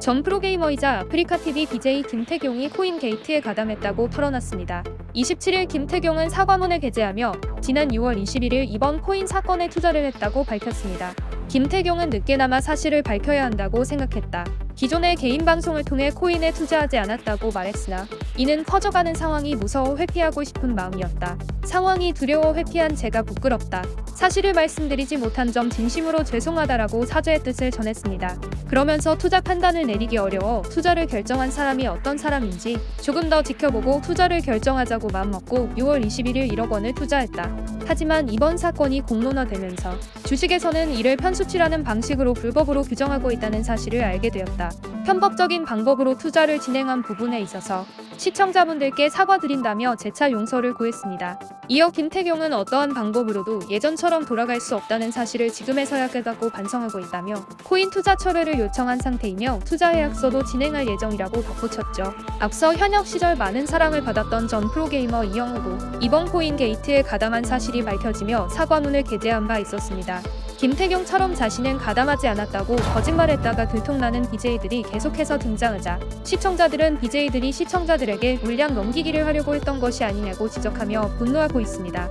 전 프로게이머이자 아프리카TV BJ 김태경이 코인 게이트에 가담했다고 털어놨습니다. 27일 김태경은 사과문을 게재하며 지난 6월 21일 이번 코인 사건에 투자를 했다고 밝혔습니다. 김태경은 늦게나마 사실을 밝혀야 한다고 생각했다. 기존의 개인 방송을 통해 코인에 투자하지 않았다고 말했으나 이는 커져가는 상황이 무서워 회피하고 싶은 마음이었다. 상황이 두려워 회피한 제가 부끄럽다. 사실을 말씀드리지 못한 점 진심으로 죄송하다라고 사죄의 뜻을 전했습니다. 그러면서 투자 판단을 내리기 어려워 투자를 결정한 사람이 어떤 사람인지 조금 더 지켜보고 투자를 결정하자고 마음먹고 6월 21일 1억 원을 투자했다. 하지만 이번 사건이 공론화되면서 주식에서는 이를 편수치라는 방식으로 불법으로 규정하고 있다는 사실을 알게 되었다. 편법적인 방법으로 투자를 진행한 부분에 있어서 시청자분들께 사과드린다며 재차 용서를 구했습니다. 이어 김태경은 어떠한 방법으로도 예전처럼 돌아갈 수 없다는 사실을 지금에서야 깨닫고 반성하고 있다며 코인 투자 철회를 요청한 상태이며 투자 계약서도 진행할 예정이라고 덧붙였죠. 앞서 현역 시절 많은 사랑을 받았던 전 프로게이머 이영호도 이번 코인 게이트에 가담한 사실이 밝혀지며 사과문을 게재한 바 있었습니다. 김태경처럼 자신은 가담하지 않았다고 거짓말했다가 들통나는 BJ들이 계속해서 등장하자 시청자들은 BJ들이 시청자들에게 물량 넘기기를 하려고 했던 것이 아니냐고 지적하며 분노하고 있습니다.